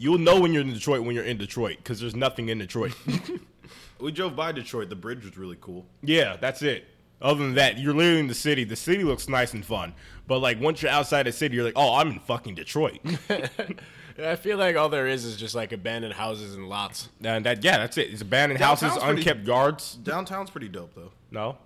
You'll know when you're in Detroit when you're in Detroit because there's nothing in Detroit. We drove by Detroit. The bridge was really cool. yeah, that's it. Other than that, you're literally in the city. The city looks nice and fun, but like once you're outside the city, you're like, oh, I'm in fucking Detroit. I feel like all there is is just like abandoned houses and lots. and that yeah, that's it. It's abandoned Downtown's houses, pretty- unkept yards. Downtown's pretty dope though. No,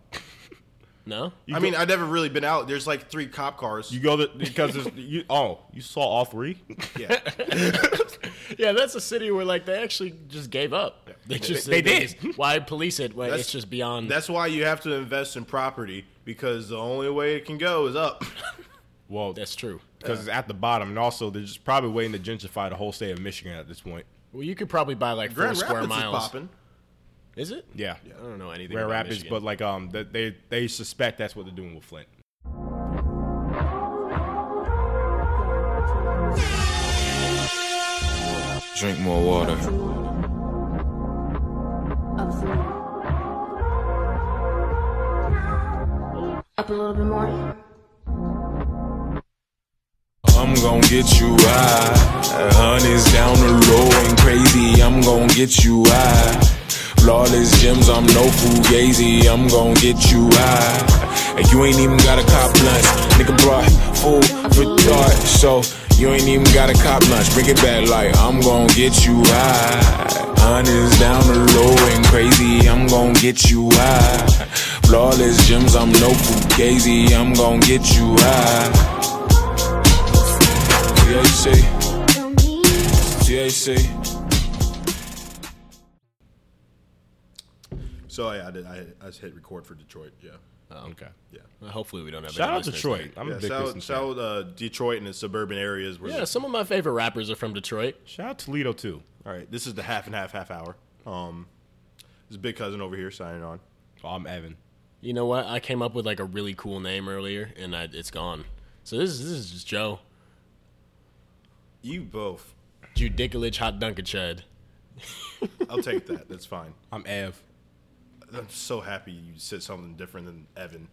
No, I mean, I've never really been out. There's like three cop cars. you go there because there's, you. Oh, you saw all three. yeah. yeah, that's a city where like they actually just gave up. They just They did. just- why police it? When That's- it's just beyond. That's why you have to invest in property because the only way it can go is up. Well, That's true. because it's at the bottom, and also they're just probably waiting to gentrify the whole state of Michigan at this point. Well, you could probably buy like four Grand square Rapids miles. Is it? Yeah, yeah. I don't know anything. Grand about Rapids, Michigan. but like um, they they suspect that's what they're doing with Flint. Drink more water. Up a little bit more. I'm gonna get you high. Honey's down the low and crazy. I'm gonna get you high. Flawless gems, I'm no fugazi. I'm gon' get you high. And you ain't even got a cop lunch. Nigga brought for thought. So you ain't even got a cop lunch. Bring it back like I'm gon' get you high. Honey's down the low and crazy. I'm gon' get you high. Flawless gems, I'm no fugazi. I'm gon' get you high. THC, THC. So yeah, I did. I, I just hit record for Detroit. Yeah. Okay. Yeah. Well, hopefully we don't have. Shout any out listeners Detroit. there. I'm yeah a big shout, Pistons shout fan. out uh, Detroit and the suburban areas. Where Yeah, some of my favorite rappers are from Detroit. Shout out Toledo too. All right, this is the half and half half hour. Um, this is big cousin over here signing on. Oh, I'm Evan. You know what? I came up with like a really cool name earlier, and I, it's gone. So this is this is just Joe You both. Judiculich Hot Dunkachud. I'll take that. That's fine. I'm Ev. I'm so happy you said something different than Evan.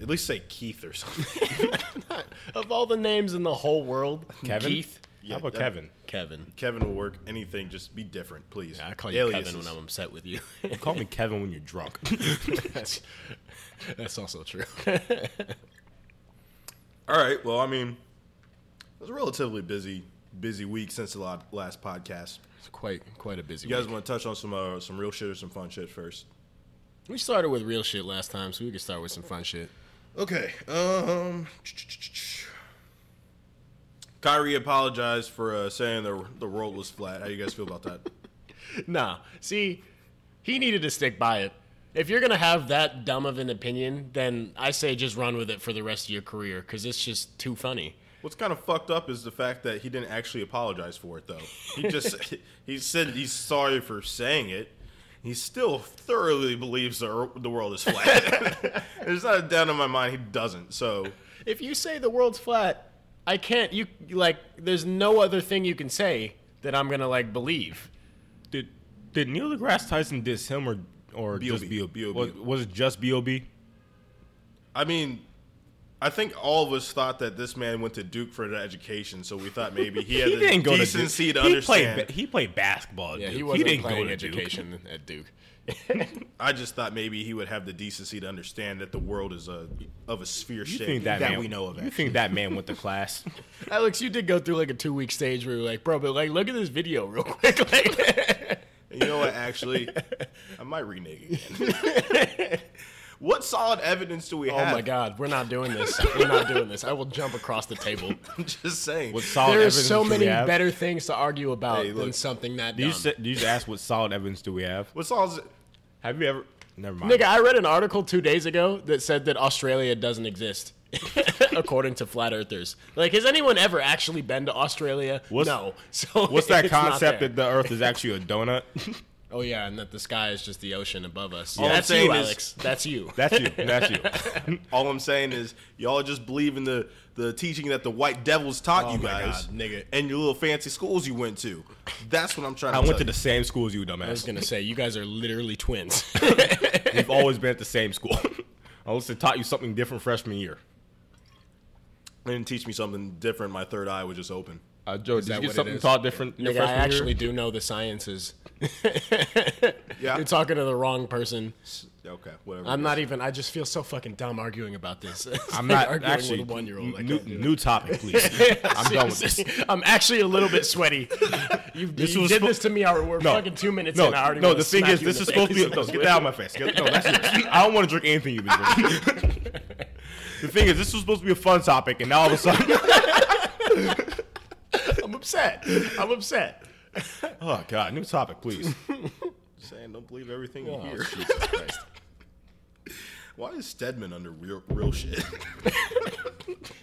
At least say Keith or something. Of all the names in the whole world, Kevin. Keith, Yeah, How about that- Kevin? Kevin. Kevin will work. Anything, just be different, please. I call you Aliases. Kevin when I'm upset with you. Call me Kevin when you're drunk. that's, that's also true. All right. Well, I mean, it was a relatively busy, busy week since the last podcast. It's quite quite a busy. Week. You guys week. want to touch on some uh, some real shit or some fun shit first? We started with real shit last time, so we can start with some fun shit. Okay. Um. Kyrie apologized for uh, saying the the world was flat. How you guys feel about that? Nah, see, he needed to stick by it. If you're gonna have that dumb of an opinion, then I say just run with it for the rest of your career because it's just too funny. What's kind of fucked up is the fact that he didn't actually apologize for it, though. He just he said he's sorry for saying it. He still thoroughly believes the, the world is flat. There's not a doubt in my mind he doesn't. So If you say the world's flat, I can't. You like, there's no other thing you can say that I'm gonna like believe. did did Neil deGrasse Tyson diss him or or just B.O.B.. B.O.B.? B.O.B.. Was, was it just B.O.B.? I mean, I think all of us thought that this man went to Duke for the education, so we thought maybe he had the didn't go decency to to, Duke. He played, understand. ba- he played basketball. at Yeah, Duke. he wasn't didn't playing go to Duke. education at Duke. I just thought maybe he would have the decency to understand that the world is a of a sphere You shape think that, man, we know of. You think that man went to class? Alex, you did go through like a two week stage where you're like, bro, but like, look at this video real quick. Like, You know what? Actually, I might renege again. What solid evidence do we oh have? Oh my god, we're not doing this. We're not doing this. I will jump across the table. I'm just saying. What solid There are so many better things to argue about Hey, than something that Do you, dumb. say, do you just ask what solid evidence do we have? what solid? Have you ever? Never mind. Nigga, I read an article two days ago that said that Australia doesn't exist, according to flat earthers. Like, has anyone ever actually been to Australia? What's- no. So What's that concept that the Earth is actually a donut? Oh yeah, and that the sky is just the ocean above us. All I'm That's saying you, is- Alex. That's you. That's you. That's you. All I'm saying is y'all just believe in the the teaching that the white devils taught Oh you my guys, God, nigga. and your little fancy schools you went to. That's what I'm trying to. I tell went to you. the same school as you, dumbass. I was gonna say you guys are literally twins. We've always been at the same school. Unless they taught you something different freshman year. They didn't teach me something different. My third eye was just open. Uh, Joe, did that you get something is? taught different? your Nigga, I freshman year? actually do know the sciences. Yeah. You're talking to the wrong person. Okay, whatever. I'm not even. I just feel so fucking dumb arguing about this. It's I'm like not arguing actually. with a one year old. New, new topic, please. I'm done with this. I'm actually a little bit sweaty. You, This you was did spo- this to me. Already. We're No. fucking two minutes No, in. I already no. The thing is, this is supposed to be. face. No, get that out of my face. Get- No, that's it. I don't want to drink anything you've been drinking. the thing is, this was supposed to be a fun topic, and now all of a sudden, I'm upset. I'm upset. oh god, new topic, please. saying don't believe everything you Oh, hear. Jesus Christ. Why is Stedman under real real shit?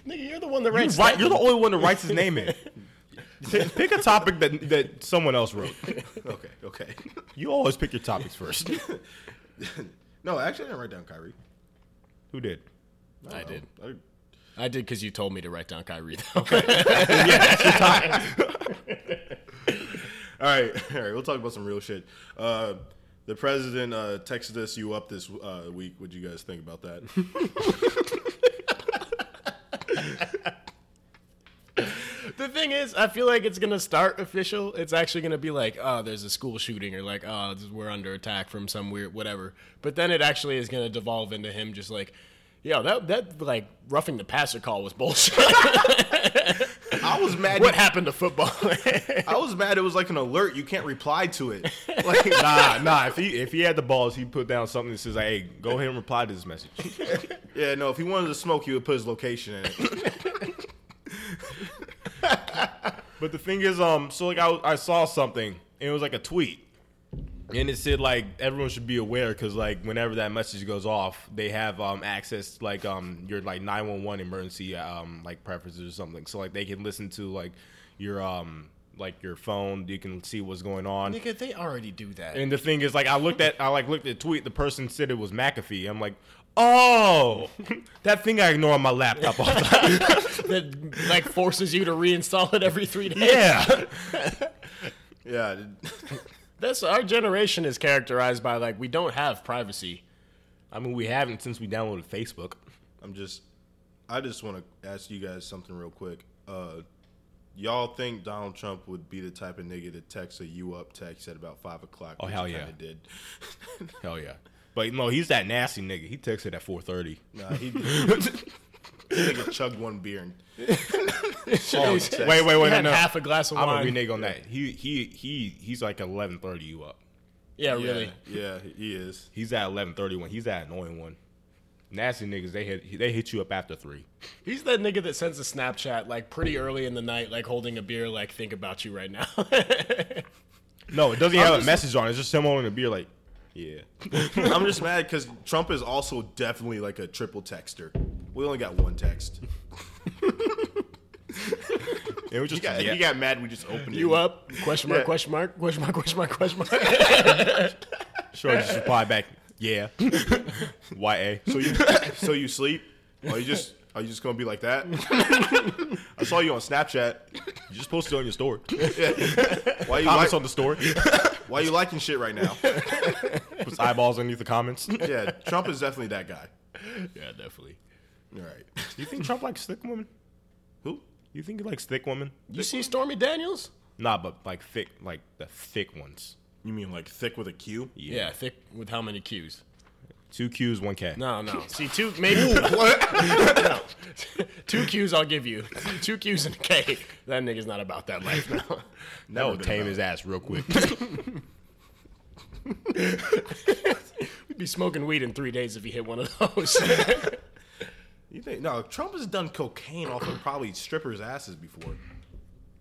Nigga, you're the one that writes. right, that. you're the only one that writes his name in. Pick a topic that that someone else wrote. okay, okay. You always pick your topics first. No, actually, I didn't write down Kyrie. Who did? I did. I, I did because you told me to write down Kyrie. Though. all right, all right. We'll talk about some real shit. Uh, the president uh, texted us you up this uh, week. What do you guys think about that? The thing is, I feel like it's gonna start official. It's actually gonna be like, oh, there's a school shooting, or like, oh, we're under attack from some weird whatever. But then it actually is gonna devolve into him just like, yo, that that like roughing the passer call was bullshit. I was mad. what happened to football? I was mad. It was like an alert. You can't reply to it. Like, Nah, nah. If he if he had the balls, he'd put down something that says, like, "Hey, go ahead and reply to this message." yeah, no. If he wanted to smoke, he would put his location in it. But the thing is, um, so like I, I saw something, and it was like a tweet, and it said like everyone should be aware because like whenever that message goes off, they have um access to, like um your like nine one one emergency um like preferences or something, so like they can listen to like your um like your phone, you can see what's going on. Nigga, they already do that. And the thing is, like, I looked at, I like looked at the tweet. The person said it was McAfee. I'm like, oh, that thing I ignore on my laptop all the time. that like forces you to reinstall it every three days. yeah. Yeah, That's our generation is characterized by like we don't have privacy. I mean, we haven't since we downloaded Facebook. I'm just. I just want to ask you guys something real quick. Uh, y'all think Donald Trump would be the type of nigga to text a "you up" text at about five o'clock? Oh, hell he yeah. Did. Hell yeah. But no, he's that nasty nigga. He texted at 4:30. Nah, he did. Nigga chugged one beer and. Oh, text. wait, wait, He wait, no, had no. half a glass of wine. I'm gonna wine. renege on that. He he he he's like 11:30 you up. Yeah, Yeah, really. Yeah, he is. He's at eleven thirty one. he's that annoying one. Nasty niggas, they hit they hit you up after three. He's that nigga that sends a Snapchat like pretty early in the night, like holding a beer, like think about you right now. No, it doesn't even have a message on. it. It's just him holding a beer, like, yeah. I'm just mad because Trump is also definitely like a triple texter. We only got one text. It was He just got, yeah. he got mad. We just opened it. you up? Question mark? Yeah. Question mark? Question mark? Question mark? Question mark? Sure, just reply back. Yeah. YA. So you, so you sleep? Are you just, are you just gonna be like that? I saw you on Snapchat. You just posted on your story. Why you Comments like, on the story. Why you liking shit right now? Puts eyeballs underneath the comments. Yeah, Trump is definitely that guy. yeah, definitely. All right. Do you think Trump likes thick women? Who? You think he likes thick women? You see Stormy Daniels? Nah, but like thick, like the thick ones. You mean like thick with a Q? Yeah. thick with how many Q's? Two Q's, one K. No, no. See, two maybe What? two Q's I'll give you. Two Q's and a K. That nigga's not about that life now. That Never would been tame his ass real quick. We'd be smoking weed in three days if he hit one of those. You think? No, Trump has done cocaine off of probably strippers' asses before.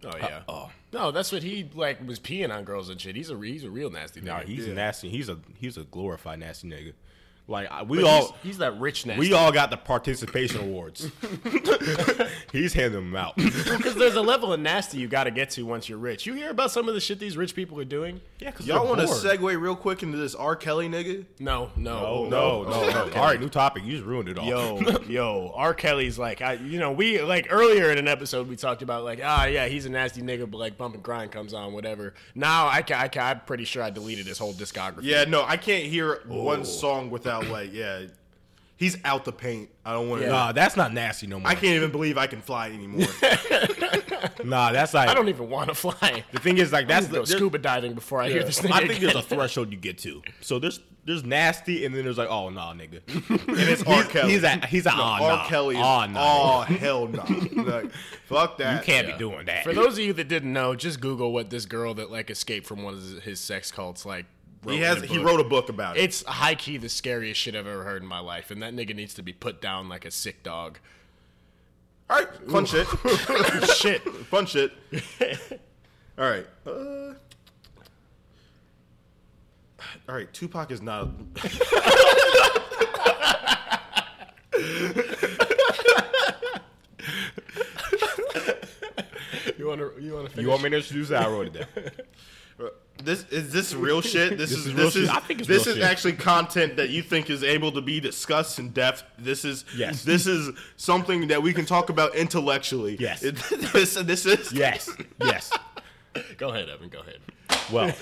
Oh yeah. oh No, that's what he like was peeing on girls and shit. He's a he's a real nasty nigga. nah, he's Yeah. nasty. He's a he's a glorified nasty nigga. Like we But all he's, he's that rich nasty. we all got the participation awards. he's handing them out. because there's a level of nasty you got to get to once you're rich. You hear about some of the shit these rich people are doing? Yeah, because Y'all want to segue real quick into this R. Kelly nigga? No, no, Oh no, no, no. All right, new topic. You just ruined it all. Yo, yo, R. Kelly's like, I, you know, we like earlier in an episode we talked about like, ah, yeah, he's a nasty nigga, but like bump and grind comes on, whatever. Now I, ca- I, I'm pretty sure I deleted his whole discography. Yeah, no, I can't hear one song without like, yeah, he's out the paint. I don't want to. Yeah. Nah, that's not nasty no more. I can't even believe I can fly anymore. Nah, that's like I don't even want to fly. the thing is like That's that's go the, scuba diving before I hear this thing. I think there's a threshold you get to. So there's there's nasty, and then there's like, oh nah, nigga. And it's R. He's, Kelly. he's a he's a No, oh, R. nah. Kelly is oh, nah. oh hell no. Like, fuck that. you can't Yeah. be doing that. For those of you that didn't know, just Google what this girl that like escaped from one of his- his sex cults like. Wrote He has he wrote a book about it. It's high key the scariest shit I've ever heard in my life, and that nigga needs to be put down like a sick dog. All right, fun shit. shit. fun shit. All right. Uh, all right, Tupac is not. You want to? You want to? you want me to introduce it? I wrote it down. This is this real shit. This, is, is real this shit. is I think it's this real is shit. actually content that you think is able to be discussed in depth. This is Yes. This is something that we can talk about intellectually. Yes. It- this, this is Yes, yes. Go ahead, Evan. Go ahead. Well,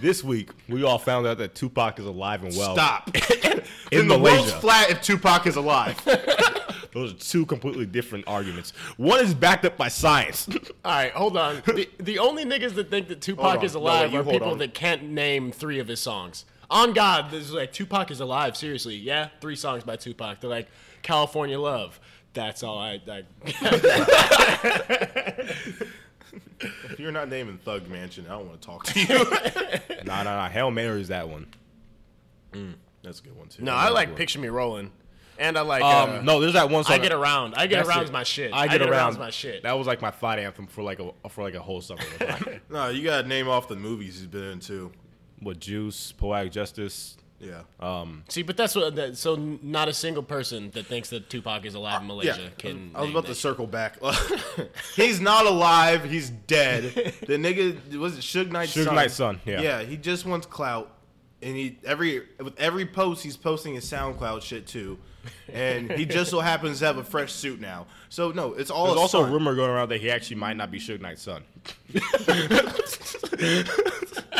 this week we all found out that Tupac is alive and well. Stop. In In the world's flat if Tupac is alive. Those are two completely different arguments. One is backed up by science. All right, hold on. The, the only niggas that think that Tupac is alive wait, you are people on. that can't name three of his songs. On God, this is like Tupac is alive. Seriously, yeah, three songs by Tupac. They're like California Love. That's all I. I if you're not naming Thug Mansion, I don't want to talk to you. nah, nah, nah. Hail Mary is that one. Mm, that's a good one too. no, I like Picture Me Rolling, and I like. uh, Um, no, there's that one song. I get around. I get That's around it. is my shit. I get, around. around my shit. That was like my fight anthem for like a for like a whole summer. No, you gotta name off the movies he's been in too. With Juice, Poetic Justice. Yeah. See, but that's what. That, so not a single person that thinks that Tupac is alive in Malaysia yeah, can. I was name about to that circle back. he's not alive. He's dead. The nigga was it Suge Knight's Suge son. Knight's son, yeah. Yeah, he just wants clout, and he every with every post he's posting his SoundCloud shit too, and he just so happens to have a fresh suit now. So no, it's all. There's a also stunt. a rumor going around that he actually might not be Suge Knight's son.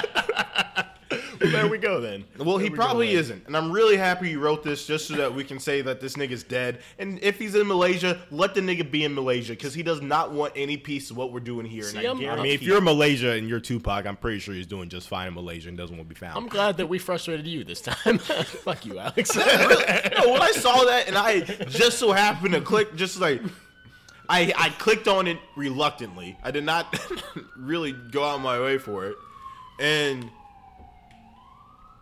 There we go then. Well, he we probably isn't, and I'm really happy you wrote this just so that we can say that this nigga's dead. And if he's in Malaysia, let the nigga be in Malaysia because he does not want any piece of what we're doing here. See, I, I mean, if you're in Malaysia and you're Tupac, I'm pretty sure he's doing just fine in Malaysia and doesn't want to be found. I'm glad that we frustrated you this time. Fuck you, Alex. no, when I saw that and I just so happened to click, just like I I clicked on it reluctantly. I did not really go out my way for it, and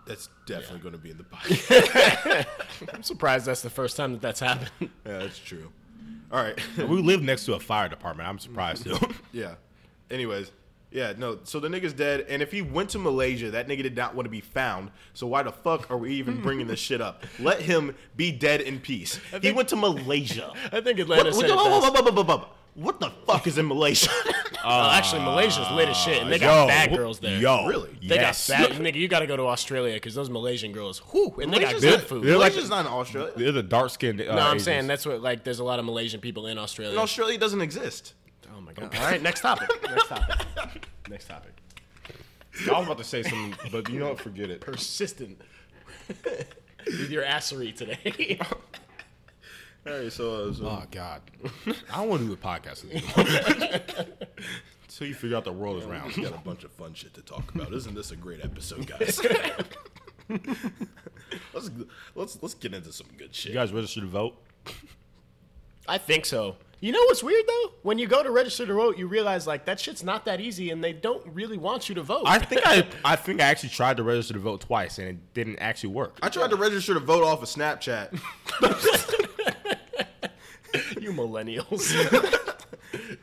that's definitely going to be in the podcast. I'm surprised that's the first time that that's happened. yeah, that's true. All right, we live next to a fire department. I'm surprised too. yeah. Anyways. Yeah, no. So the nigga's dead, and if he went to Malaysia, that nigga did not want to be found. So why the fuck are we even bringing this shit up? Let him be dead in peace. He went to Malaysia. I think Atlanta What, said what. What the fuck is in Malaysia? Well, actually, Malaysia's lit as shit, and they Yo, got bad girls there. Yo, Really? They yes. got bad nigga. You got to go to Australia because those Malaysian girls, whew, and they got good food. they're like- Malaysia's not in Australia. They're the dark skinned. Uh, no, I'm Asians. saying that's what like. There's a lot of Malaysian people in Australia. And Australia doesn't exist. oh my god! All right, next topic. Next topic. next topic. I was about to say something, but you know what? Forget it. Persistent with your assery today. All right, so, uh, so Oh God, I don't want to do a podcast anymore. Until you figure out the world is round. we got a bunch of fun shit to talk about. Isn't this a great episode, guys? let's let's let's get into some good shit. You guys registered to vote? I think so. You know what's weird though? When you go to register to vote, you realize like that shit's not that easy, and they don't really want you to vote. I think I, I think I actually tried to register to vote twice, and it didn't actually work. I tried to register to vote off of Snapchat. you millennials.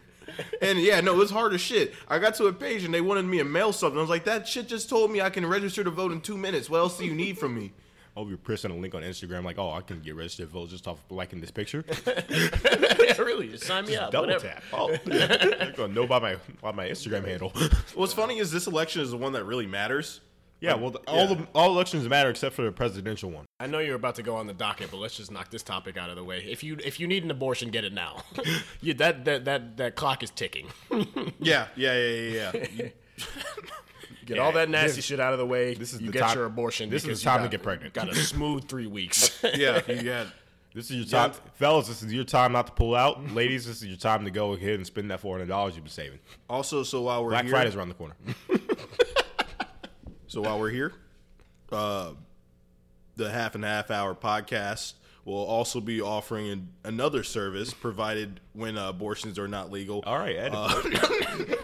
And yeah, no, it was hard as shit. I got to a page and they wanted me to mail something. I was like, that shit just told me I can register to vote in two minutes. What else do you need from me? Oh, you're pressing a link on Instagram, like, oh, I can get registered to vote just off liking this picture. yeah, really, just sign me up. Double whatever. tap. Oh, you're gonna know by my by my Instagram handle. What's funny is this election is the one that really matters. Yeah, well, the, all the all elections matter except for the presidential one. I know you're about to go on the docket, but let's just knock this topic out of the way. If you if you need an abortion, get it now. you, that, that that that clock is ticking. Yeah, yeah, yeah, yeah, yeah. Get all that nasty shit out of the way. this is you the get time- your abortion. this is because the time you to get pregnant. Got a smooth three weeks. yeah, you got This is your time, fellas. This is your time not to pull out. Ladies, this is your time to go ahead and spend that four hundred dollars you've been saving. Also, so while we're Black here, Friday's around the corner. So while we're here, uh, the half and half hour podcast will also be offering an, another service provided when uh, abortions are not legal. All right, Ed.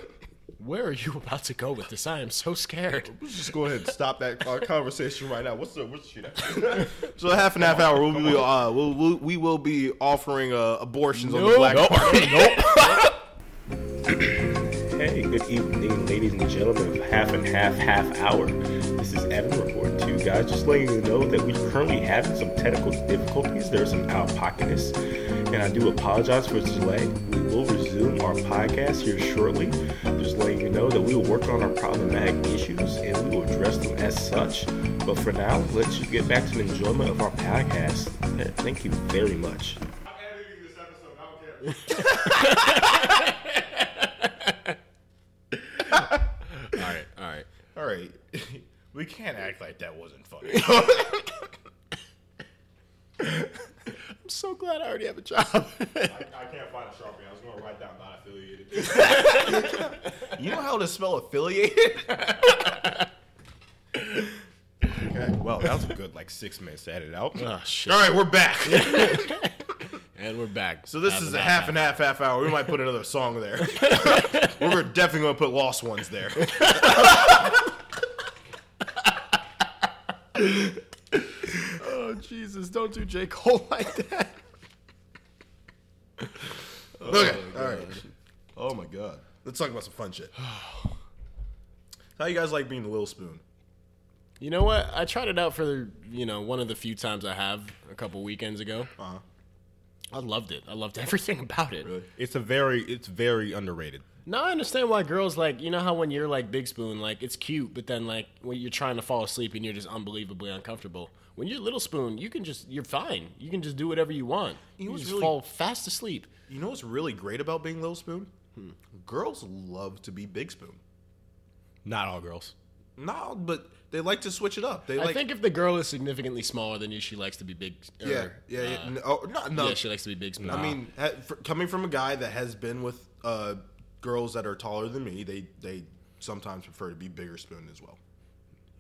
Where are you about to go with this? I am so scared. Let's just go ahead and stop that uh, conversation right now. What's the what's the shit? so half and half hour, we'll be, uh, we'll, we'll, we will be offering uh, abortions on the black market. Hey, good evening, ladies and gentlemen of Half and Half Half Hour. This is Evan reporting to you guys, just letting you know that we're currently having some technical difficulties. There's some out pocketness, and I do apologize for the delay. We will resume our podcast here shortly. Just letting you know that we will work on our problematic issues and we will address them as such. But for now, let's just get back to the enjoyment of our podcast. Thank you very much. All right, all right. All right, we can't act like that wasn't funny. I'm so glad I already have a job. I, I can't find a sharpie. I was going to write down not affiliated. you know how to spell affiliated? okay. Well, that was a good like six minutes to edit out. oh shit. All right, we're back. And we're back. So this is a half and half half hour. We might put another song there. We're definitely gonna put Lost Ones there. Oh Jesus! Don't do J Cole like that. Okay, all right. Oh my god. Let's talk about some fun shit. How you guys like being the little spoon? You know what? I tried it out for you know one of the few times I have a couple weekends ago. Uh-huh. I loved it. I loved everything about it. Really? It's a very, it's very underrated. Now I understand why girls like you know how when you're like Big Spoon, like it's cute, but then like when you're trying to fall asleep and you're just unbelievably uncomfortable. When you're Little Spoon, you can just you're fine. You can just do whatever you want. You You, know just really- fall fast asleep. You know what's really great about being little spoon? Hmm. Girls love to be big spoon. Not all girls. No, but they like to switch it up. They like I think if the girl is significantly smaller than you, she likes to be big. or, yeah, yeah, yeah. uh, no, oh, no, no. yeah, she likes to be Big Spoon. I mean, ha, for, coming from a guy that has been with uh, girls that are taller than me, they they sometimes prefer to be bigger spoon as well.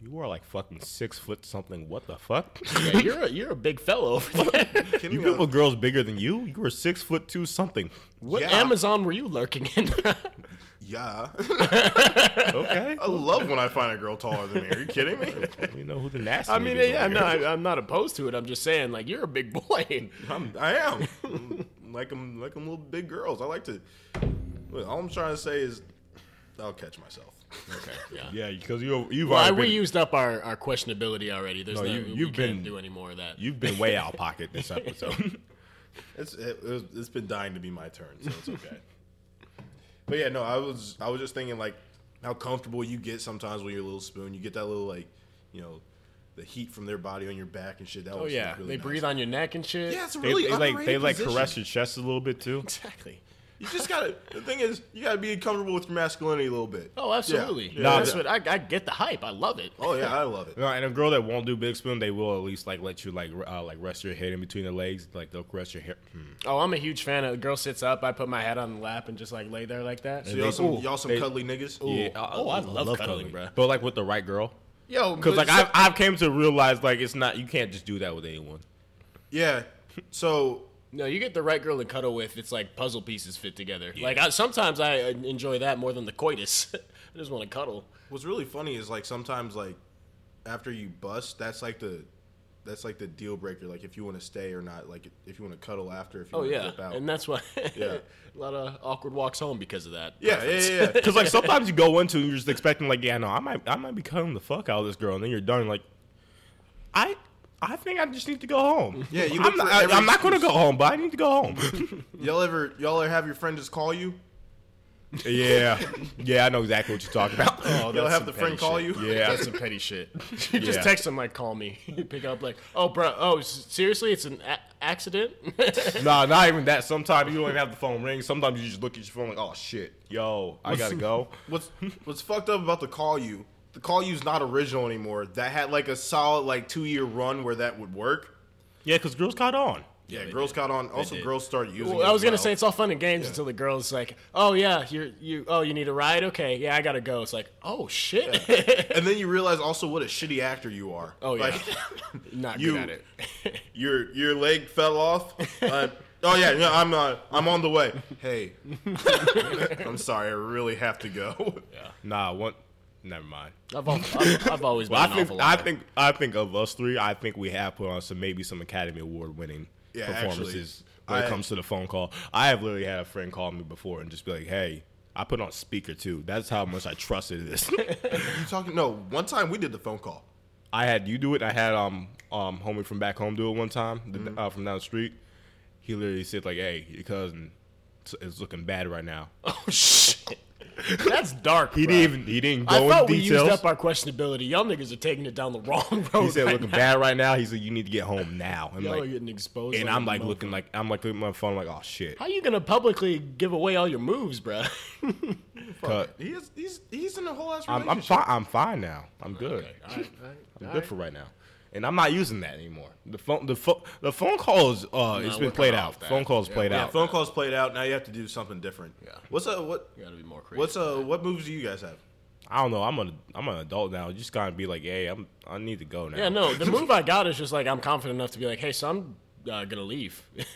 You are like fucking six foot something. What the fuck? yeah, you're a, you're a big fellow. Can you we, been uh, with girls bigger than you? You were six foot two something. What Yeah. Amazon were you lurking in? yeah, Okay. I love when I find a girl taller than me. Are you kidding me? you know who the nasty? I mean, yeah, no. I, I'm not opposed to it. I'm just saying, like, you're a big boy. I'm, I am like I'm like I'm little big girls. I like to. Look, all I'm trying to say is, I'll catch myself. Okay, yeah. Yeah, because you you've Well, I, already we been, used up our, our questionability already. There's No, no, you- we you've can't been- do any more of that. you've been way out of pocket this episode. It's it, it was, it's been dying to be my turn, so it's okay. but yeah, no, I was I was just thinking like how comfortable you get sometimes when you're a little spoon. You get that little like, you know, the heat from their body on your back and shit. That oh was yeah, really they nice. breathe on your neck and shit. Yeah, it's a they, really they like they like position. caress your chest a little bit too. exactly. You just gotta. The thing is, you gotta be comfortable with your masculinity a little bit. Oh, absolutely. Yeah. Nah, That's what I, I get the hype. I love it. Oh yeah, I love it. No, and a girl that won't do big spoon, they will at least like let you like uh, like rest your head in between the legs. Like they'll rest your hair. Hmm. Oh, I'm a huge fan of. The girl sits up. I put my head on the lap and just like lay there like that. So y'all some, Ooh, y'all some they- cuddly niggas. Yeah, Oh, I love cuddling, bruh. But like with the right girl, Yo, because like so- I've I've came to realize like it's not you can't just do that with anyone. Yeah. So No, you get the right girl to cuddle with. It's like puzzle pieces fit together. Like I, sometimes I uh, enjoy that more than the coitus. I just want to cuddle. what's really funny is like sometimes like after you bust, that's like the that's like the deal breaker. Like if you want to stay or not. Like if you want to cuddle after. If you Oh want to yeah, out. and that's why Yeah. a lot of awkward walks home because of that. yeah, yeah, yeah, yeah. Because like sometimes you go into and you're just expecting like yeah no I might I might be cutting the fuck out of this girl and then you're done like I. I think I just need to go home. Yeah, you I'm not, I, I'm not going to go home, but I need to go home. y'all ever y'all ever have your friend just call you? yeah, yeah, I know exactly what you're talking about. Oh, Y'all have the friend call shit. you? Yeah. That's some petty shit. You just Yeah. text them like, "Call me." You pick up like, "Oh, bro. Oh, seriously? It's an a- accident." nah, not even that. Sometimes you don't even have the phone ring. Sometimes you just look at your phone like, oh shit, yo, I gotta go. What's what's fucked up about the call you? The call you's not original anymore. That had like a solid like two year run where that would work. Yeah, because girls caught on. Yeah, they girls did. caught on. Also, girls started using. Well, it I was as gonna well. say it's all fun and games until the girl's like, "Oh yeah, you're you. Oh, you need a ride? Okay, yeah, I gotta go." It's like, "Oh shit, and then you realize also what a shitty actor you are. Oh, yeah. Like, not You- good at it." your your leg fell off. Uh, oh yeah, no, I'm uh, I'm on the way. Hey, I'm sorry, I really have to go. Yeah. Nah, one. Never mind. I've, al- I've, I've always been Well, I an think awful I think I think of us three, I think we have put on some maybe some Academy Award winning Yeah, performances actually, when it comes to the phone call. I have literally had a friend call me before and just be like, "Hey, I put on speaker too." That's how much I trusted this. You talking? No, one time we did the phone call. I had you do it. I had um um homie from back home do it one time the- Mm-hmm. uh, from down the street. He literally said like, "Hey, your cousin is looking bad right now." Oh shit, that's dark. He bro. didn't even he didn't go I go thought into we details. used up our questionability. Y'all niggas are taking it down the wrong road. he said right looking now. bad right now. He said you need to get home now. I'm Y'all are like, getting exposed. and like I'm like motherfucker. looking like I'm like looking at my phone like, oh shit. How you gonna publicly give away all your moves, bro? Cut. He is, he's he's in a whole ass I'm, I'm relationship. fine. I'm fine now. I'm good. I'm good for right now, and I'm not using that anymore. The phone, the phone, the phone calls. Uh, it's we're been played out. off. Phone calls Yeah, played Yeah, out. phone calls played out. Now you have to do something different. Yeah. What's uh what? You gotta be more crazy. What's uh what moves do you guys have? I don't know. I'm an I'm an adult now. You just gotta be like, hey, I'm I need to go now. Yeah, no. The move I got is just like I'm confident enough to be like, hey, so I'm uh, gonna leave.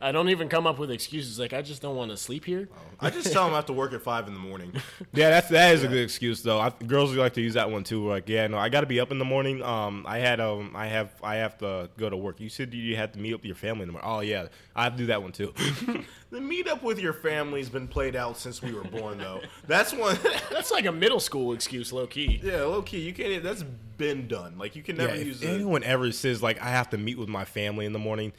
I don't even come up with excuses like I just don't want to sleep here. I just tell them I have to work at five in the morning. Yeah, that's that is a good excuse though. I, girls like to use that one too. Like, yeah, no, I got to be up in the morning. Um, I had um, I have I have to go to work. You said you had to meet up with your family in the morning. Oh yeah, I have to do that one too. the meetup with your family's been played out since we were born, though. That's one. That's like a middle school excuse, low key. yeah, low key, you can't. That's been done. Like you can yeah, never use if it. anyone ever says like I have to meet with my family in the morning,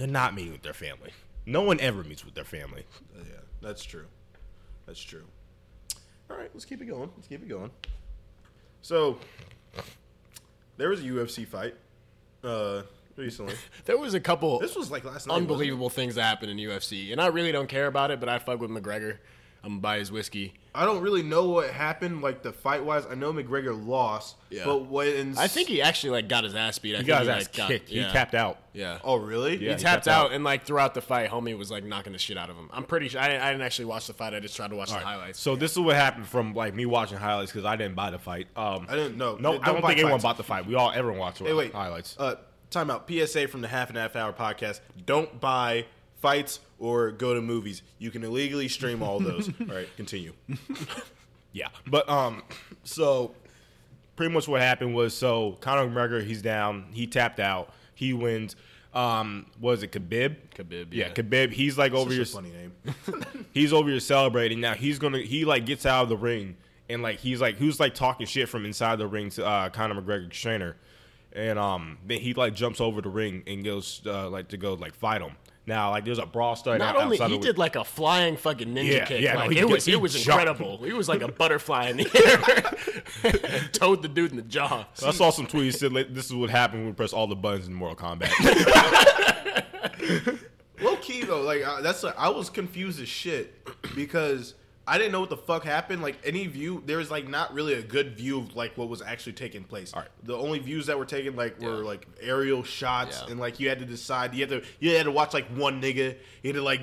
they're not meeting with their family. No one ever meets with their family. Yeah, that's true. That's true. All right, let's keep it going. Let's keep it going. So, there was a UFC fight uh, recently. There was a couple This was like last night. unbelievable things that happened in UFC, and I really don't care about it, but I fuck with McGregor. I'm gonna buy his whiskey. I don't really know what happened, like the fight wise. I know McGregor lost, Yeah. but when I think he actually like got his ass beat. I He think got his like, ass got- kicked. yeah. He tapped out. Yeah. Oh, really? Yeah. he he tapped tapped out, out. and like throughout the fight, homie was like knocking the shit out of him. I'm pretty sure I didn't, I didn't actually watch the fight. I just tried to watch the highlights. So this is what happened from like me watching highlights because I didn't buy the fight. Um, I didn't know. No, Don't I don't buy think anyone fights. bought the fight. We all everyone watched Hey, wait. highlights. Uh, time out. PSA from the Half and Half Hour podcast. Don't buy fights or go to movies. You can illegally stream all those. all right, continue. Yeah, but um, so pretty much what happened was so Conor McGregor he's down, he tapped out, he wins. Um, was it Khabib? Khabib, yeah, yeah. Khabib. He's like over a funny name. he's over here celebrating now. He's gonna he like gets out of the ring and like he's like who's like talking shit from inside the ring to uh, Conor McGregor's trainer, and um then he like jumps over the ring and goes uh, like to go like fight him. Now like there's a brawl starting Not out only outside he the did like a flying fucking ninja Yeah, kick. yeah, no, like, he it did- was he it was jumped. incredible. He was like a butterfly in the air and towed the dude in the jaw. I saw some tweets said like, this is what happened when we press all the buttons in Mortal Kombat. Low key though, like uh, that's like, I was confused as shit because I didn't know what the fuck happened. Like any view, there was like not really a good view of like what was actually taking place. All right. The only views that were taken like were Yeah. like aerial shots, Yeah. and like you had to decide. You had to you had to watch like one nigga. You had to like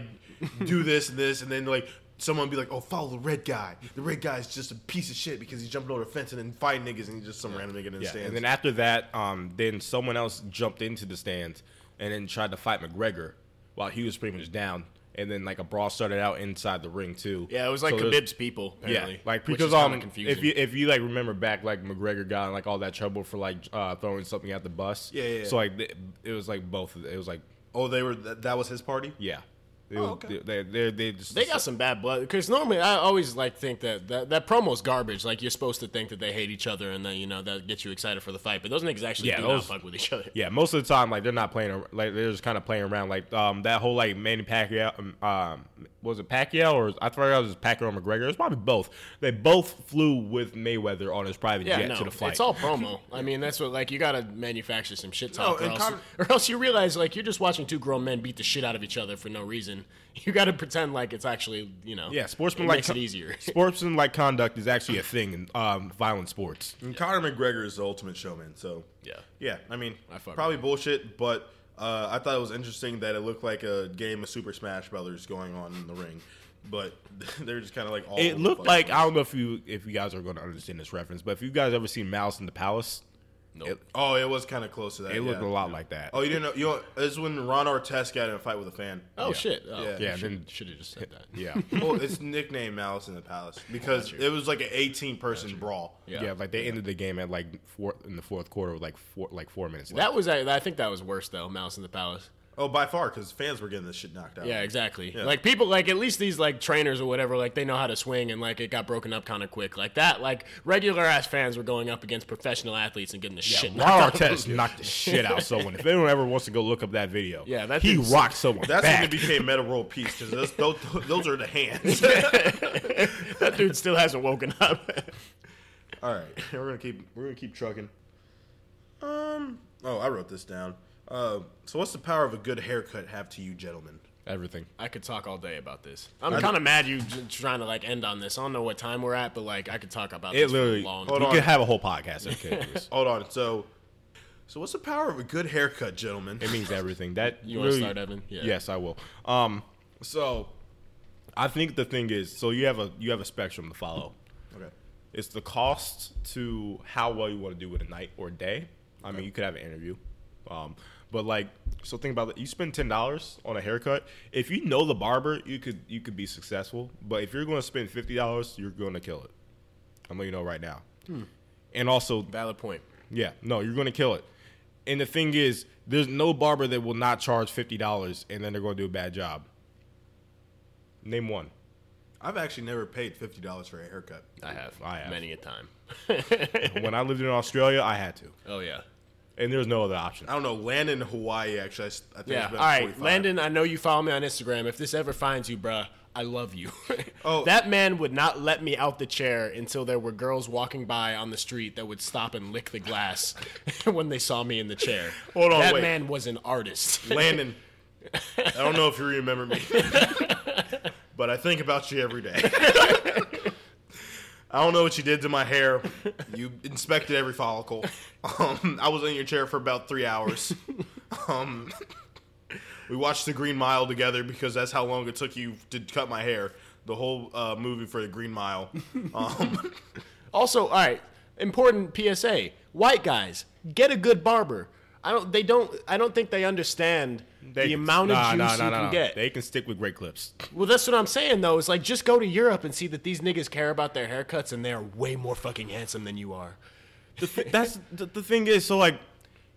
do this and this, and then like. Someone be like, "Oh, follow the red guy. The red guy's just a piece of shit because he's jumping over the fence and then fighting niggas, and he's just some random nigga in the yeah, stands." and then after that, um, then someone else jumped into the stands and then tried to fight McGregor while he was pretty much down. And then like a brawl started out inside the ring too. Yeah, it was like So Khabib's people. Apparently, Yeah, like because um, if you if you like remember back, like McGregor got in like all that trouble for like uh, throwing something at the bus. Yeah, yeah, yeah. So like it was like both. of It was like oh, they were that was his party. yeah. It Oh, okay. They they they just They got some bad blood because normally I always like think that, that that promo's garbage. Like you're supposed to think that they hate each other and then you know that gets you excited for the fight. But those niggas actually Yeah, do those- not fuck with each other. Yeah, most of the time, like they're not playing, ar- like they're just kind of playing around. Like um, that whole like Manny Pacquiao, um, um, was it Pacquiao or I thought it was Pacquiao or McGregor. It's probably both. They both flew with Mayweather on his private Yeah, jet no, to the fight. it's all promo. I mean, that's what like you got to manufacture some shit talk, No, or, else, Con- or else you realize like you're just watching two grown men beat the shit out of each other for no reason. You got to pretend like it's actually you know yeah, sportsman like makes it easier. sportsman like conduct is actually a thing in um, violent sports. And Conor McGregor is the ultimate showman. So Yeah. yeah. I mean, I probably with bullshit, but Uh, I thought it was interesting that it looked like a game of Super Smash Brothers going on in the ring, but they're just kind of like all. It looked place. like I don't know if you if you guys are going to understand this reference, but if you guys ever seen Mouse in the Palace, Nope. Oh, it was kind of close to that. it looked yeah. a lot like that. Oh, you didn't know? You know, this is when Ron Artest got in a fight with a fan. Oh shit! Oh, Yeah. Yeah, should, then- should have just said that. yeah. well, it's nicknamed Malice in the Palace because it was like an 18 person brawl. Yeah. Yeah, like they ended the game at like four in the fourth quarter with like four like four minutes left. That was I think that was worse though. Mouse in the Palace. Oh, by far, because fans were getting this shit knocked out. Yeah, exactly. Yeah. Like people, like at least these like trainers or whatever, like they know how to swing, and like it got broken up kind of quick. Like that, like regular ass fans were going up against professional athletes and getting the shit. knocked Ron out of Artest them. knocked the shit out someone. If anyone ever wants to go look up that video, Yeah, that he rocked someone. That's back. when it became Metta World Peace because those, those, those are the hands. that dude still hasn't woken up. All right, we're gonna keep we're gonna keep trucking. Um. Oh, I wrote this down. Uh, so, what's the power of a good haircut have to you, gentlemen? everything. I could talk all day about this. I'm kind of mad you j- trying to like end on this. I don't know what time we're at, but like I could talk about It this for literally. a long. Hold we on. could have a whole podcast. Okay, Hold on. So, so what's the power of a good haircut, gentlemen? It means everything. That You wanna really- start, Evan? Yeah. Yes, I will. Um, so I think the thing is, so you have a you have a spectrum to follow. Okay. It's the cost to how well you want to do it a night or a day. I mean, you could have an interview, um, but like, so think about it. You spend ten dollars on a haircut. If you know the barber, you could you could be successful. But if you're going to spend fifty dollars, you're going to kill it. I'm letting you know right now. Hmm. And also, Valid point. yeah, no, you're going to kill it. And the thing is, there's no barber that will not charge fifty dollars and then they're going to do a bad job. Name one. I've actually never paid fifty dollars for a haircut. I have. I have. many a time. when I lived in Australia, I had to, Oh yeah. And there's no other option. I don't know. Land in Hawaii, actually, I, s- I think. Yeah. it's All about right, 45. Landon. I know you follow me on Instagram. If this ever finds you, bruh, I love you. Oh. that man would not let me out the chair until there were girls walking by on the street that would stop and lick the glass when they saw me in the chair. Hold on, that wait. man was an artist. Landon. I don't know if you remember me, but I think about you every day. I don't know what you did to my hair. You inspected every follicle. Um, I was in your chair for about three hours. Um, we watched The Green Mile together because that's how long it took you to cut my hair. The whole uh, movie for The Green Mile. Um, Also, all right, important PSA: white guys get a good barber. I don't. They don't. I don't think they understand They the can- amount of nah, juice nah, you nah, can nah. get. They can stick with great clips. Well, that's what I'm saying though. It's like just go to Europe and see that these niggas care about their haircuts and they are way more fucking handsome than you are. That's the, the thing is, so like,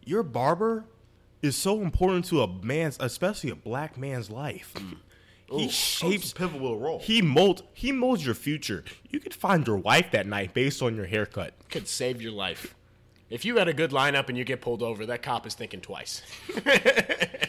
your barber is so important to a man's, especially a black man's life. Mm. He it's shapes pivotal role. He molds. He molds your future. You could find your wife that night based on your haircut. Could save your life. If you got a good lineup and you get pulled over, that cop is thinking twice.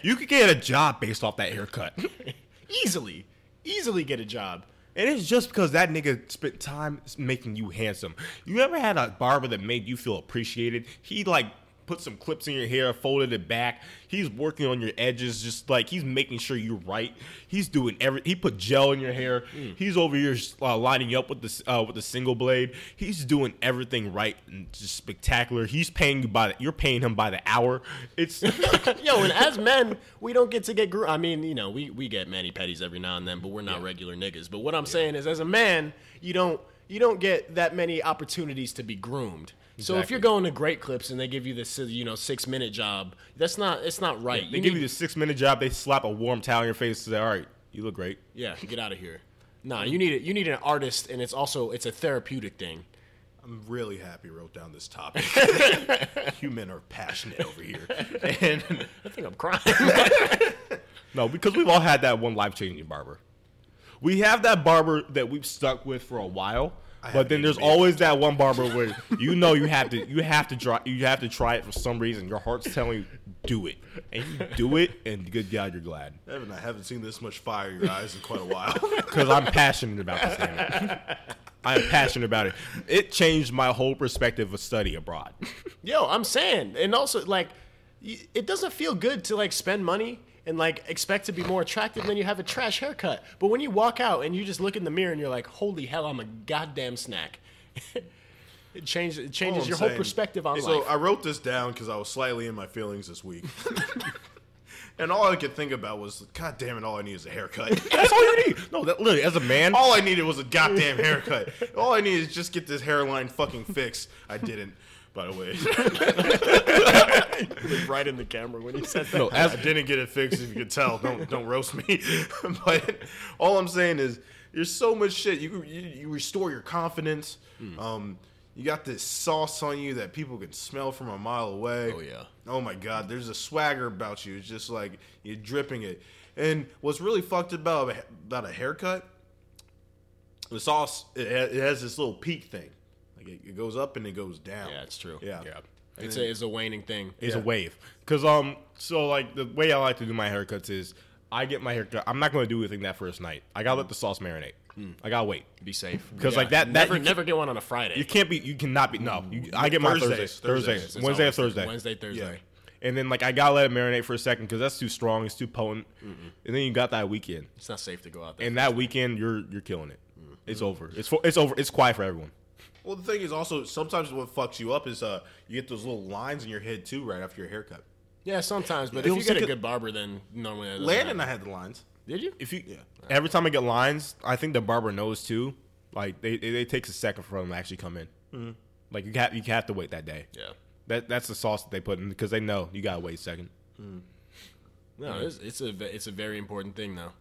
You could get a job based off that haircut. easily, easily get a job. And it's just because that nigga spent time making you handsome. You ever had a barber that made you feel appreciated? He like put some clips in your hair, folded it back. He's working on your edges, just like he's making sure you're right. He's doing every. He put gel in your hair. He's over here uh, lining you up with the uh, with the single blade. He's doing everything right and just spectacular. He's paying you by the, you're paying him by the hour. It's Yo, and as men, we don't get to get. Gr- I mean, you know, we we get mani pedis every now and then, but we're not regular niggas. But what I'm saying is, as a man, you don't you don't get that many opportunities to be groomed. So if you're going to Great Clips and they give you this, you know, six minute job, that's not it's not right. they give you the six minute job. They slap a warm towel in your face and say, "All right, you look great." yeah, get out of here. Nah, you need it. You need an artist, and it's also it's a therapeutic thing. I'm really happy I wrote down this topic. you men are passionate over here. And I think I'm crying. No, because we've all had that one life changing barber. We have that barber that we've stuck with for a while, but then there's always that one barber where you know you have to you have to try you have to try it for some reason. Your heart's telling you do it, and you do it, and good God, you're glad Evan, I haven't seen this much fire in your eyes in quite a while. because I'm passionate about this. Damn. I am passionate about it. It changed my whole perspective of study abroad. Yo, I'm saying, and also like, it doesn't feel good to like spend money and like expect to be more attractive than you have a trash haircut. But when you walk out and you just look in the mirror and you're like, "Holy hell, I'm a goddamn snack." it changes. It changes All your whole saying- perspective on so life. I wrote this down because I was slightly in my feelings this week. And all I could think about was, God damn it, all I need is a haircut. That's all you need. No, that, literally, as a man, all I needed was a goddamn haircut. All I needed is just get this hairline fucking fixed. I didn't, by the way. right in the camera when he said that. no, as I didn't get it fixed. If you could tell, don't don't roast me. but all I'm saying is, there's so much shit. You you, you restore your confidence. Hmm. Um, you got this sauce on you that people can smell from a mile away. Oh, yeah. Oh my god, there's a swagger about you. It's just like you're dripping it. And what's really fucked about about a haircut, the sauce it, ha- it has this little peak thing. Like it, it goes up and it goes down. Yeah, it's true. Yeah. Yeah. It's a, it's a waning thing. it's Yeah. a wave. Cause um, so like the way I like to do my haircuts is I get my haircut. I'm not gonna do anything that first night. I gotta let the sauce marinate. I gotta wait Be safe. because like that. That Never, never get one on a Friday. you can't be. You cannot be. No, you, I get my Thursdays, Thursdays, Thursdays. Thursdays, It's Wednesday or Thursday. Wednesday, Thursday. And then like I gotta let it marinate for a second because that's too strong. It's too potent. And then you got that weekend, It's not safe to go out there. and that weekend you're you're killing it. It's over. It's for, it's over. It's quiet for everyone. Well, the thing is also sometimes what fucks you up is uh you get those little lines in your head too right after your haircut. yeah, sometimes. But if you get a a- good barber, then normally that doesn't Landon, I happen. had the lines. Did you? If you every time I get lines, I think the barber knows too. Like they, it, it takes a second for them to actually come in. Like you have you have to wait that day. Yeah. That that's the sauce that they put in because they know you gotta wait a second. No, it's, it's a ve- it's a very important thing though,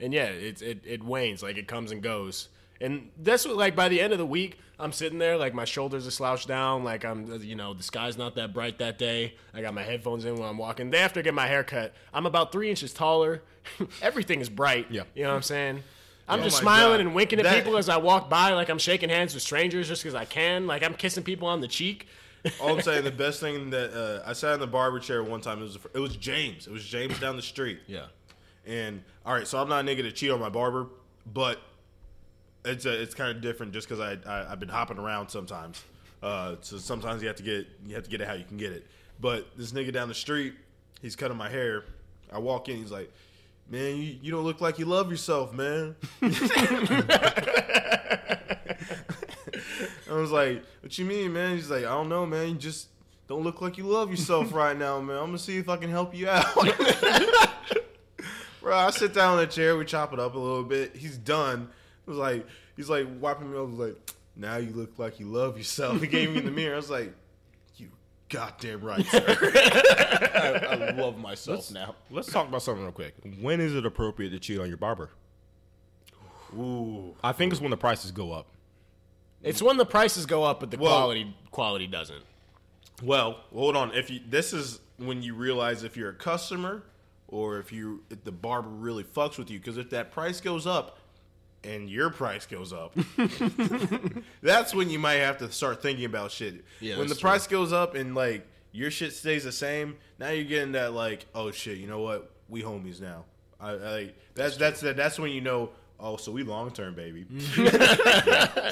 and yeah, it's it it wanes like it comes and goes, and that's what like by the end of the week, I'm sitting there like my shoulders are slouched down, like I'm you know the sky's not that bright that day. I got my headphones in while I'm walking. Day after I get my hair cut, I'm about three inches taller. Everything is bright. Yeah. you know what I'm saying. I'm Oh just smiling God. and winking at That- people as I walk by, like I'm shaking hands with strangers just because I can. Like I'm kissing people on the cheek. All I'm saying, the best thing that uh, I sat in the barber chair one time. It was it was James. It was James down the street. Yeah. And all right, so I'm not a nigga to cheat on my barber, but it's a, it's kind of different just because I, I I've been hopping around sometimes. Uh, so sometimes you have to get you have to get it how you can get it. But this nigga down the street, he's cutting my hair. I walk in, he's like, "Man, you, you don't look like you love yourself, man." I was like, "What you mean, man?" He's like, "I don't know, man. You just don't look like you love yourself right now, man. I'm gonna see if I can help you out." Bro, I sit down in the chair, we chop it up a little bit. He's done. It was like he's like wiping me up. Was like, now you look like you love yourself. He gave me the mirror. I was like, you goddamn right, sir. I, I love myself now. Let's talk about something real quick. When is it appropriate to cheat on your barber? Ooh. I think it's when the prices go up. It's when the prices go up, but the Well- quality quality doesn't. Well, hold on. If you this is when you realize if you're a customer or if you if the barber really fucks with you because if that price goes up and your price goes up, that's when you might have to start thinking about shit. Yeah, when the true. price goes up and like your shit stays the same, now you're getting that like, oh shit, you know what? We homies now. I, I that's that's that's, that's when you know. Oh, so we long term, baby.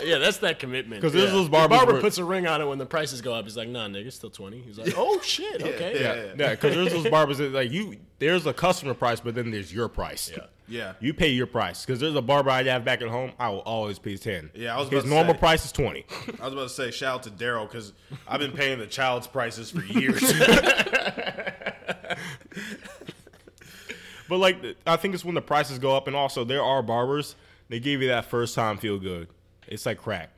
Yeah, that's that commitment. Because there's those The barbers barber puts a ring on it when the prices go up. He's like, "Nah, nigga, it's still 20 He's like, "Oh shit, okay." yeah. Yeah, yeah. Because there's those barbers that like you. There's a customer price, but then there's your price. Yeah. Yeah. You pay your price because there's a barber I have back at home. I will always pay ten. Yeah, I was his about to normal say. price is twenty. I was about to say shout out to Daryl because I've been paying the child's prices for years. But like, I think it's when the prices go up, and also there are barbers. They give you that first time feel good. It's like crack.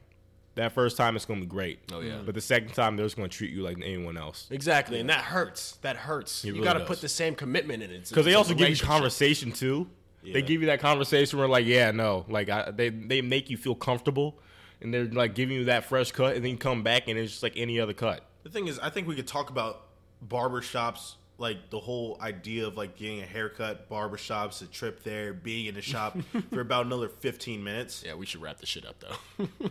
That first time it's gonna be great. Oh, yeah. But the second time they're just gonna treat you like anyone else. Exactly, and that hurts. That hurts. you really got to does. put the same commitment in it Because they also give you conversation too. They give you that conversation where like, yeah, no, like I, they they make you feel comfortable, and they're like giving you that fresh cut, and then you come back and it's just like any other cut. the thing is, I think we could talk about barbershops, like the whole idea of like getting a haircut, barbershops, a trip there, being in the shop for about another 15 minutes. Yeah, we should wrap this shit up though.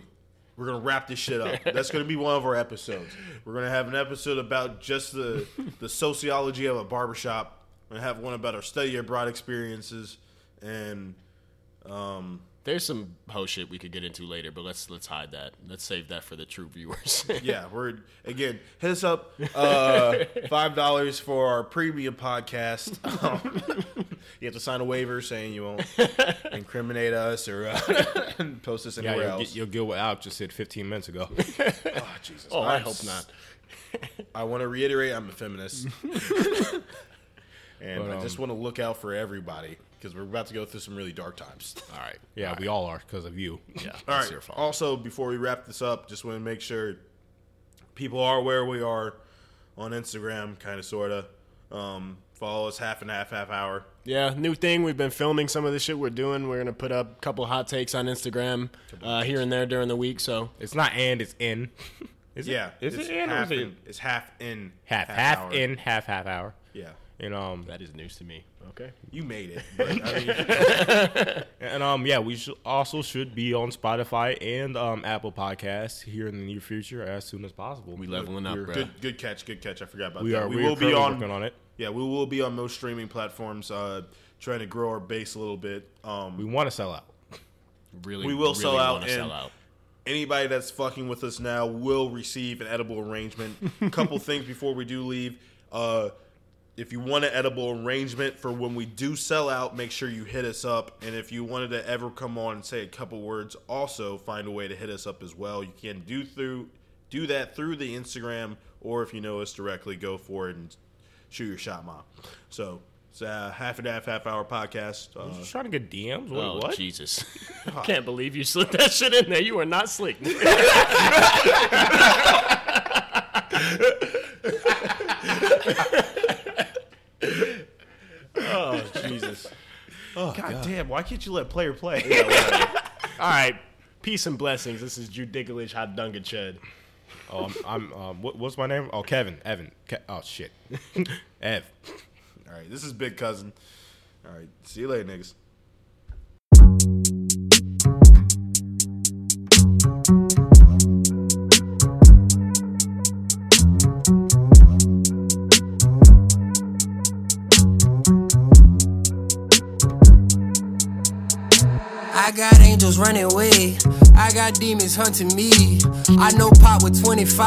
We're gonna wrap this shit up. That's gonna be one of our episodes. We're gonna have an episode about just the the sociology of a barbershop. We're gonna have one about our study abroad experiences and um There's some ho shit we could get into later, but let's let's hide that. Let's save that for the true viewers. yeah, we're again hit us up uh, five dollars for our premium podcast. Um, you have to sign a waiver saying you won't incriminate us or uh, post us Yeah, anywhere you'll else. get, you'll get what Al just said 15 minutes ago. oh, Jesus. oh, I I'm hope s- not. I want to reiterate, I'm a feminist. And But, I just um, want to look out for everybody because we're about to go through some really dark times. All right. Yeah, we all are because of you. Yeah. All right. Also, before we wrap this up, just want to make sure people are where we are on Instagram, kind of, sort of. Um, follow us half and half, half hour. Yeah, new thing. We've been filming some of the shit we're doing. We're gonna put up a couple hot takes on Instagram uh, here and there during the week. So It's not and, it's in. Is it? Yeah, Is it's it in or half is it in? It's half in, half half hour. in, half half hour? Yeah, And um that is news to me. Okay. you made it. But, I mean, and um yeah, we should also should be on Spotify and um Apple Podcasts here in the near future as soon as possible. We leveling up, bro. good, good catch, good catch. I forgot about we that. are we we will are be on. working on it. Yeah, we will be on most streaming platforms. Uh, trying to grow our base a little bit. Um, We want to sell out. Really, We will really sell out and- sell out. anybody that's fucking with us now will receive an edible arrangement. A couple things before we do leave. Uh, if you want an edible arrangement for when we do sell out, make sure you hit us up. And if you wanted to ever come on and say a couple words, also find a way to hit us up as well. You can do through do that through the Instagram, or if you know us directly, go for it and shoot your shot, mom. So it's a half and half half hour podcast. Uh, Just trying to get DMs. What? Oh what? Jesus! I can't believe you slipped that shit in there. You are not slick. oh Jesus! God damn! Why can't you let player play? All right, peace and blessings. This is Judigalich Hot Dungan Chud. Oh, I'm, I'm um, what, what's my name? Oh, Kevin. Evan. Ke- oh shit. Ev. All right, this is Big Cousin. All right, see you later, niggas. I got angels running away. I got demons hunting me. I know Pop with 25.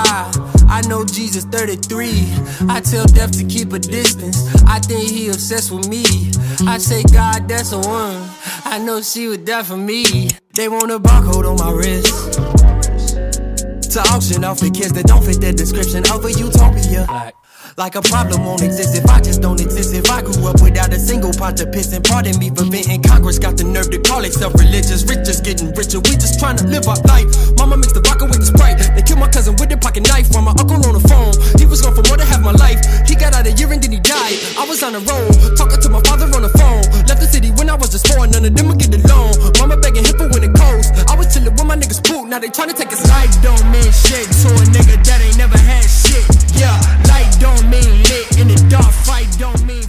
I know Jesus 33. I tell death to keep a distance. I think he obsessed with me. I say, God, that's a one. I know she would die for me. They want a barcode on my wrist. To auction off the kids that don't fit the description of a utopia. Like, like a problem won't exist if I just don't exist. If I grew up without a single pot to piss, and pardon me for venting, Congress got the nerve to call itself religious. Rich just getting richer, we just trying to live our life. Mama mixed the vodka with the sprite. They killed my cousin with a pocket knife. While my uncle on the phone, he was gone for more than half my life. He got out a year and then he died. I was on the road, talking to my father on the phone. Left the city when I was just four, none of them would get along. Mama begging him for when it. I was chilling with my niggas poop, now they trying to take his life. Don't mean shit to a nigga that ain't never had shit. Yeah, life don't mean lit. In the dark fight don't mean